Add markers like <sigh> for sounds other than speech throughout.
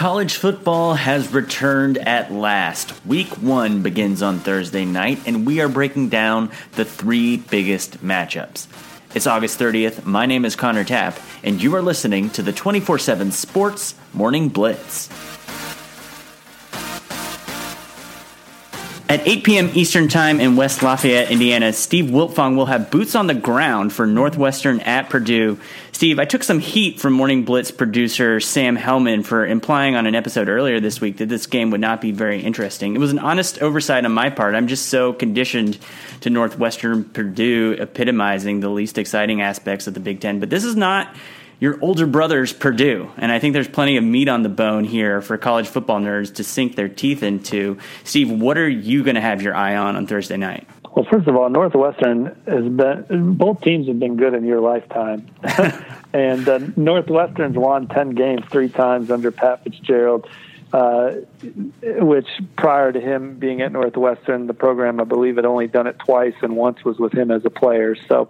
College football has returned at last. Week one begins on Thursday night, and we are breaking down the three biggest matchups. It's August 30th. My name is Connor Tapp, and you are listening to the 24 7 Sports Morning Blitz. At 8 p.m. Eastern Time in West Lafayette, Indiana, Steve Wiltfong will have boots on the ground for Northwestern at Purdue. Steve, I took some heat from Morning Blitz producer Sam Hellman for implying on an episode earlier this week that this game would not be very interesting. It was an honest oversight on my part. I'm just so conditioned to Northwestern Purdue epitomizing the least exciting aspects of the Big Ten. But this is not your older brother's Purdue. And I think there's plenty of meat on the bone here for college football nerds to sink their teeth into. Steve, what are you going to have your eye on on Thursday night? Well, first of all, Northwestern has been both teams have been good in your lifetime, <laughs> and uh, Northwestern's won ten games three times under Pat Fitzgerald. Uh, which prior to him being at Northwestern, the program I believe had only done it twice, and once was with him as a player. So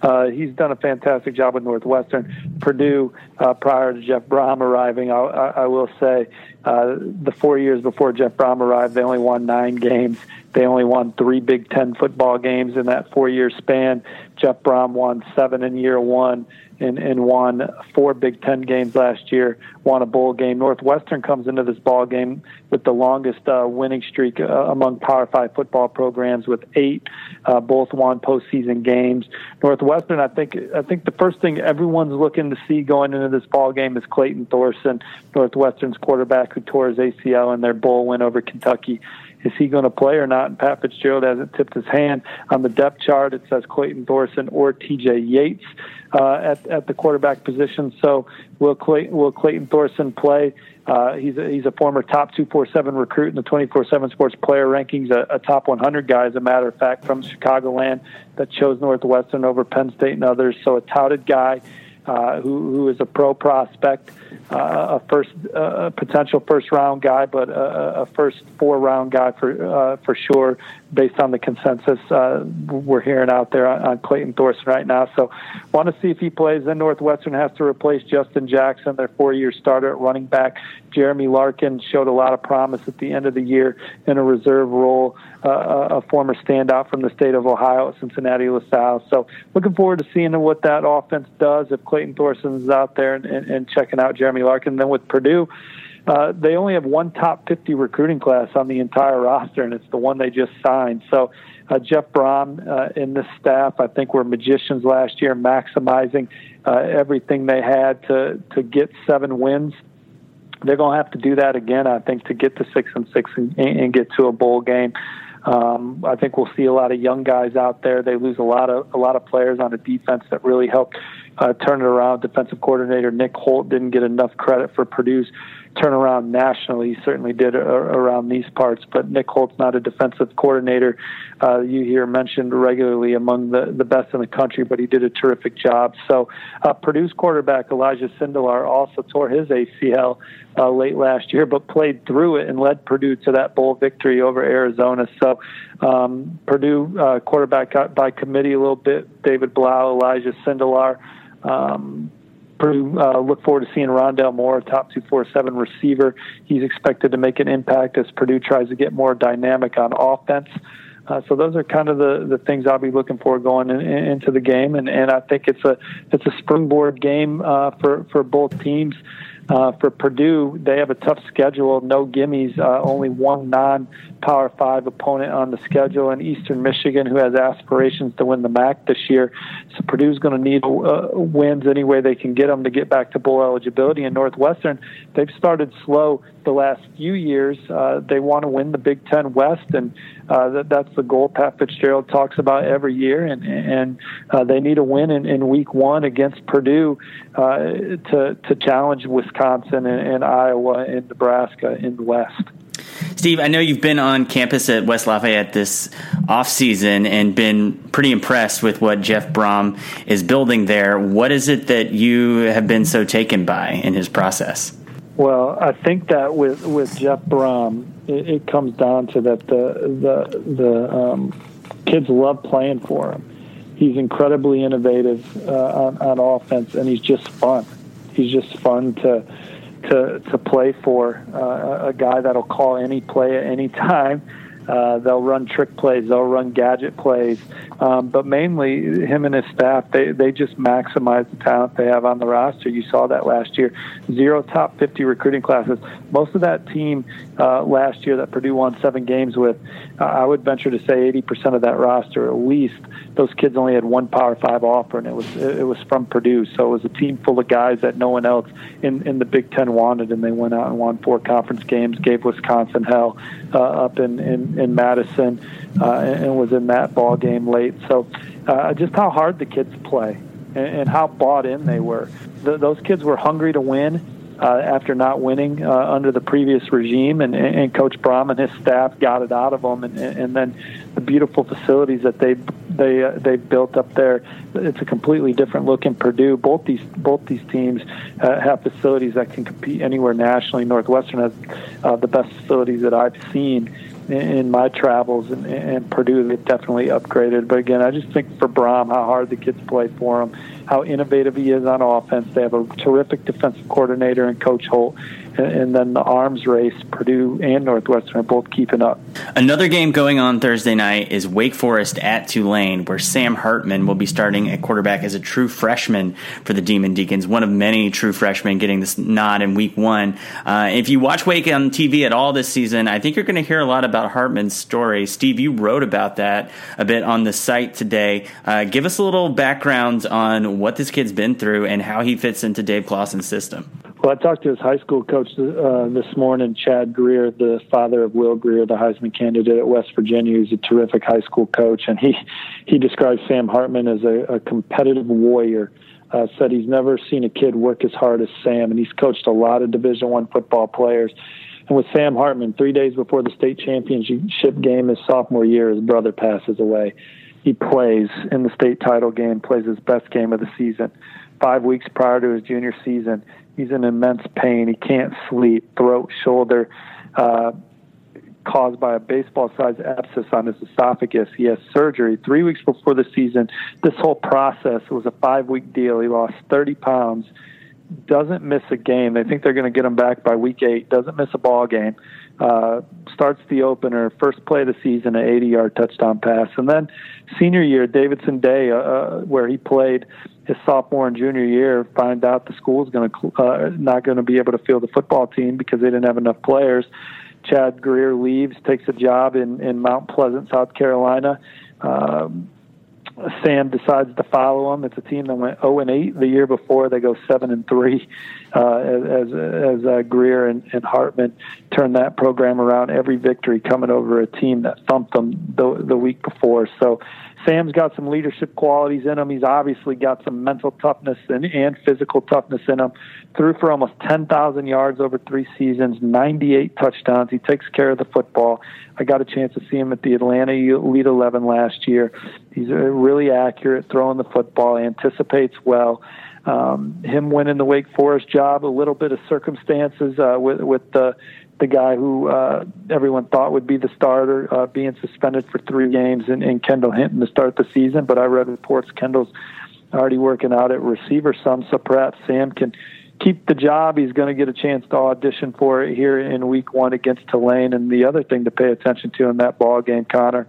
uh, he's done a fantastic job with Northwestern. Purdue, uh, prior to Jeff Brohm arriving, I, I, I will say uh, the four years before Jeff Brohm arrived, they only won nine games. They only won three Big Ten football games in that four year span. Jeff Brohm won seven in year one and, and won four Big Ten games last year, won a bowl game. Northwestern comes into this ball game with the longest uh, winning streak uh, among Power Five football programs with eight. Uh, both won postseason games. Northwestern, I think, I think the first thing everyone's looking to see going into this ball game is Clayton Thorson, Northwestern's quarterback who tore his ACL in their bowl win over Kentucky. Is he going to play or not? And Pat Fitzgerald hasn't tipped his hand. On the depth chart, it says Clayton Thorson or TJ Yates uh, at, at the quarterback position. So will, Clay, will Clayton Thorson play? Uh, he's a, he's a former top 247 recruit in the 24/7 Sports Player rankings, a, a, top 100 guy, as a matter of fact, from Chicagoland that chose Northwestern over Penn State and others. So a touted guy uh, who who is a pro prospect uh, a first uh, potential first round guy, but a, a first four round guy for uh, for sure, based on the consensus uh, we're hearing out there on, on Clayton Thorson right now. So, want to see if he plays. Then Northwestern has to replace Justin Jackson, their four year starter at running back. Jeremy Larkin showed a lot of promise at the end of the year in a reserve role, uh, a former standout from the state of Ohio at Cincinnati LaSalle. So, looking forward to seeing what that offense does if Clayton Thorson's out there and, and, and checking out Jeremy Larkin. Then with Purdue, uh, they only have one top 50 recruiting class on the entire roster, and it's the one they just signed. So uh, Jeff Brohm uh, and this staff, I think, were magicians last year, maximizing uh, everything they had to to get seven wins. They're going to have to do that again, I think, to get to six and six and, and get to a bowl game. Um, I think we'll see a lot of young guys out there. They lose a lot of a lot of players on a defense that really helped uh, turn it around. Defensive coordinator Nick Holt didn't get enough credit for Purdue's turnaround nationally. He certainly did around these parts, but Nick Holt's not a defensive coordinator. Uh, you hear mentioned regularly among the, the best in the country, but he did a terrific job. So uh, Purdue's quarterback Elijah Sindelar also tore his ACL uh, late last year, but played through it and led Purdue to that bowl victory over Arizona. So um, Purdue uh, quarterback got by committee a little bit. David Blough, Elijah Sindelar. Um, Purdue uh, look forward to seeing Rondale Moore, top two four seven receiver. He's expected to make an impact as Purdue tries to get more dynamic on offense. Uh, so those are kind of the, the things I'll be looking for going in, in, into the game, and, and I think it's a it's a springboard game uh, for for both teams. Uh, for Purdue, they have a tough schedule, no gimmies, uh, only one non Power Five opponent on the schedule, and Eastern Michigan, who has aspirations to win the MAC this year. So Purdue's going to need uh, wins any way they can get them to get back to bowl eligibility. And Northwestern, they've started slow the last few years. Uh, they want to win the Big Ten West, and uh, that, that's the goal Pat Fitzgerald talks about every year. And, and they need a win in, in Week One against Purdue to to challenge Wisconsin and, and Iowa and Nebraska in the West. Steve, I know you've been on campus at West Lafayette this off season and been pretty impressed with what Jeff Brohm is building there. What is it that you have been so taken by in his process? Well, I think that with with Jeff Brohm, it, it comes down to that the the the um, kids love playing for him. He's incredibly innovative uh, on, on offense, and he's just fun. He's just fun to to to play for. Uh, a guy that'll call any play at any <laughs> time. Uh, they'll run trick plays, they'll run gadget plays, um, but mainly him and his staff they they just maximize the talent they have on the roster. You saw that last year, zero top 50 recruiting classes. Most of that team uh, last year that Purdue won seven games with, uh, I would venture to say 80% of that roster at least those kids only had one Power Five offer, and it was it was from Purdue. So it was a team full of guys that no one else in in the Big Ten wanted, and they went out and won four conference games, gave Wisconsin hell uh, up in in, in Madison, uh, and was in that ball game late. So uh, just how hard the kids play, and, and how bought in they were. The, those kids were hungry to win. Uh, after not winning uh, under the previous regime, and, and Coach Brohm and his staff got it out of them, and, and then the beautiful facilities that they they uh, they've built up there. It's a completely different look in Purdue. Both these both these teams uh, have facilities that can compete anywhere nationally. Northwestern has uh, the best facilities that I've seen in my travels, and, and Purdue they've definitely upgraded. But again, I just think for Brohm, how hard the kids play for him, how innovative he is on offense. They have a terrific defensive coordinator and Coach Holt, and then the arms race, Purdue and Northwestern are both keeping up. Another game going on Thursday night is Wake Forest at Tulane, where Sam Hartman will be starting at quarterback as a true freshman for the Demon Deacons, one of many true freshmen getting this nod in week one. Uh, if you watch Wake on TV at all this season, I think you're going to hear a lot about Hartman's story. Steve, you wrote about that a bit on the site today. Uh, give us a little background on what this kid's been through and how he fits into Dave Clawson's system. Well, I talked to his high school coach uh, this morning, Chad Grier, the father of Will Grier, the Heisman candidate at West Virginia. He's a terrific high school coach, and he he describes Sam Hartman as a, a competitive warrior. Uh, said he's never seen a kid work as hard as Sam, and he's coached a lot of Division One football players. And with Sam Hartman, three days before the state championship game his sophomore year, his brother passes away. He plays in the state title game, plays his best game of the season. Five weeks prior to his junior season, he's in immense pain. He can't sleep, throat, shoulder, uh, caused by a baseball-sized abscess on his esophagus. He has surgery three weeks before the season. This whole process was a five-week deal. He lost 30 pounds. Doesn't miss a game. They think they're going to get him back by week eight. Doesn't miss a ball game. Uh, starts the opener, first play of the season, an 80-yard touchdown pass, and then senior year, Davidson Day, uh, uh where he played his sophomore and junior year, find out the school's going to uh, not going to be able to field the football team because they didn't have enough players. Chad Grier leaves, takes a job in in Mount Pleasant, South Carolina. Um, Sam decides to follow them. It's a team that went 0 and 8 the year before. They go 7 and 3 uh, as as uh, Grier and, and Hartman turned that program around. Every victory coming over a team that thumped them the, the week before. So Sam's got some leadership qualities in him. He's obviously got some mental toughness and, and physical toughness in him. Threw for almost 10,000 yards over three seasons, 98 touchdowns. He takes care of the football. I got a chance to see him at the Atlanta Elite 11 last year. He's really accurate throwing the football, anticipates well. Um, him winning the Wake Forest job, a little bit of circumstances uh, with with the the guy who uh, everyone thought would be the starter uh, being suspended for three games and, and Kendall Hinton to start the season. But I read reports Kendall's already working out at receiver some, so perhaps Sam can keep the job. He's going to get a chance to audition for it here in week one against Tulane. And the other thing to pay attention to in that ball game, Connor,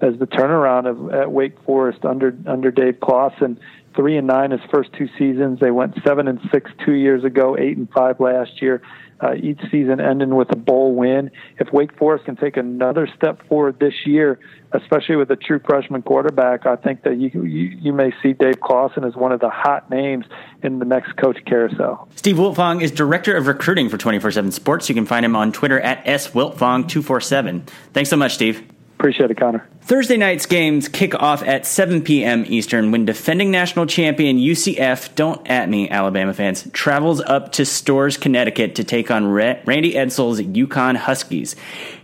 is the turnaround of at Wake Forest under under Dave Clawson. Three and nine his first two seasons. They went seven and six two years ago, eight and five last year uh, each season ending with a bowl win. If Wake Forest can take another step forward this year, especially with a true freshman quarterback, I think that you you, you may see Dave Clawson as one of the hot names in the next coach carousel. Steve Wiltfong is director of recruiting for 24/7 Sports. You can find him on Twitter at swiltfong247. Thanks so much, Steve. Appreciate it, Connor. Thursday night's games kick off at 7 p.m. Eastern when defending national champion UCF, don't at me, Alabama fans, travels up to Storrs, Connecticut to take on Randy Edsall's UConn Huskies.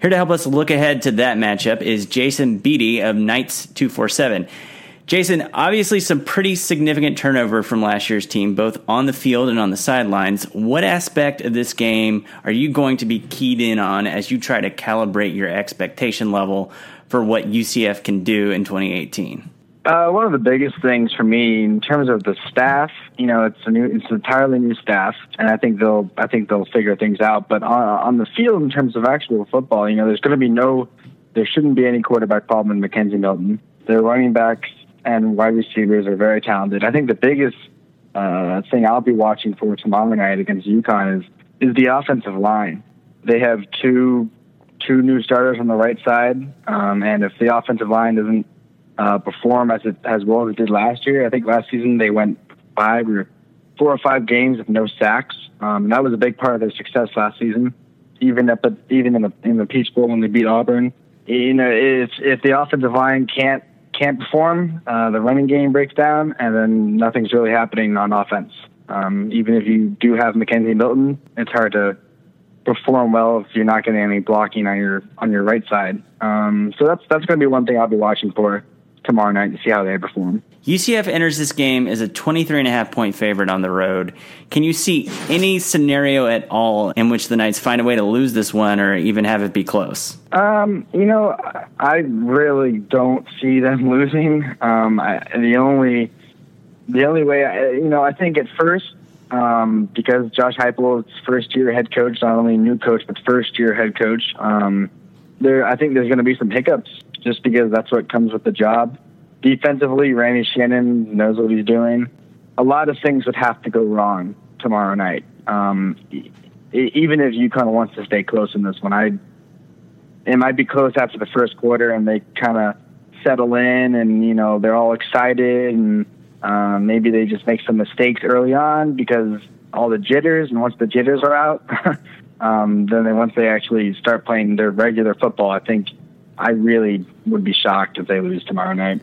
Here to help us look ahead to that matchup is Jason Beede of Knights 247. Jason, obviously some pretty significant turnover from last year's team, both on the field and on the sidelines. What aspect of this game are you going to be keyed in on as you try to calibrate your expectation level for what UCF can do in 2018? Uh, one of the biggest things for me in terms of the staff, you know, it's a new, it's entirely new staff, and I think they'll, I think they'll figure things out. But on, on the field, in terms of actual football, you know, there's going to be no, there shouldn't be any quarterback problem in McKenzie Milton. Their running backs and wide receivers are very talented. I think the biggest uh, thing I'll be watching for tomorrow night against UConn is is the offensive line. They have two two new starters on the right side, um, and if the offensive line doesn't uh, perform as it as well as it did last year, I think last season they went five or four or five games with no sacks. Um, and that was a big part of their success last season. Even at the even in the in the Peach Bowl when they beat Auburn, you know, if if the offensive line can't can't perform, uh, the running game breaks down, and then nothing's really happening on offense. Um, even if you do have McKenzie Milton, it's hard to perform well if you're not getting any blocking on your on your right side. Um, so that's that's going to be one thing I'll be watching for tomorrow night to see how they perform. UCF enters this game as a 23 and a half point favorite on the road. Can you see any scenario at all in which the Knights find a way to lose this one or even have it be close? Um, you know, I really don't see them <laughs> losing. Um, I, the only the only way, I, you know, I think at first um, because Josh Heupel is first year head coach, not only new coach but first year head coach. Um, there, I think there's going to be some hiccups just because that's what comes with the job. Defensively, Randy Shannon knows what he's doing. A lot of things would have to go wrong tomorrow night. Um, even if UConn wants to stay close in this one, I it might be close after the first quarter and they kind of settle in and you know they're all excited and um, maybe they just make some mistakes early on because all the jitters, and once the jitters are out, <laughs> um, then they, once they actually start playing their regular football, I think I really would be shocked if they lose tomorrow night.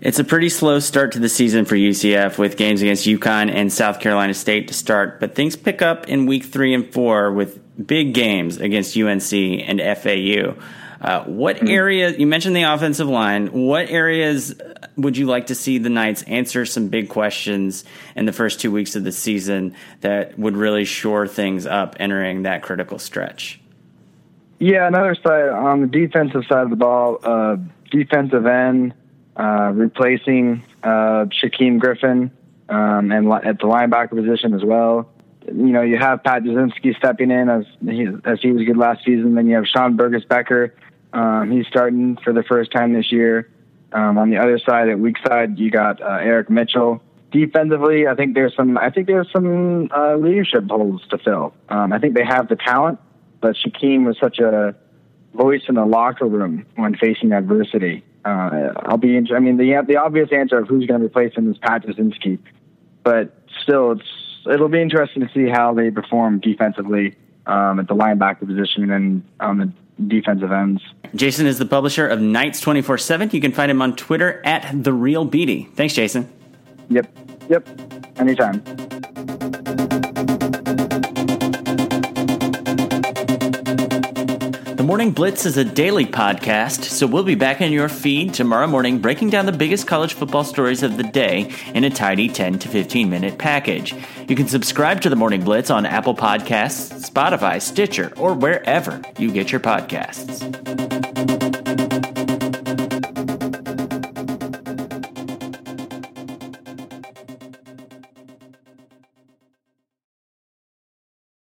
It's a pretty slow start to the season for UCF with games against UConn and South Carolina State to start, but things pick up in week three and four with big games against UNC and FAU. Uh, what mm-hmm. area, you mentioned the offensive line, what areas would you like to see the Knights answer some big questions in the first two weeks of the season that would really shore things up entering that critical stretch? Yeah, another side on the defensive side of the ball, uh, defensive end, uh, replacing uh, Shaquem Griffin, um, and li- at the linebacker position as well. You know, you have Pat Jasinski stepping in as he, as he was good last season. Then you have Sean Burgess Becker. Um, he's starting for the first time this year. Um, on the other side, at weak side, you got uh, Eric Mitchell. Defensively, I think there's some. I think there's some uh, leadership holes to fill. Um, I think they have the talent, but Shaquem was such a voice in the locker room when facing adversity. Uh, I'll be. I mean, the the obvious answer of who's going to replace him is Pat Jasinski, but still, it's it'll be interesting to see how they perform defensively um, at the linebacker position and on the defensive ends. Jason is the publisher of Knights 24 7. You can find him on Twitter at The Real Beede. Thanks, Jason. Yep. Yep. Anytime. Morning Blitz is a daily podcast, so we'll be back in your feed tomorrow morning breaking down the biggest college football stories of the day in a tidy 10 to 15 minute package. You can subscribe to the Morning Blitz on Apple Podcasts, Spotify, Stitcher, or wherever you get your podcasts.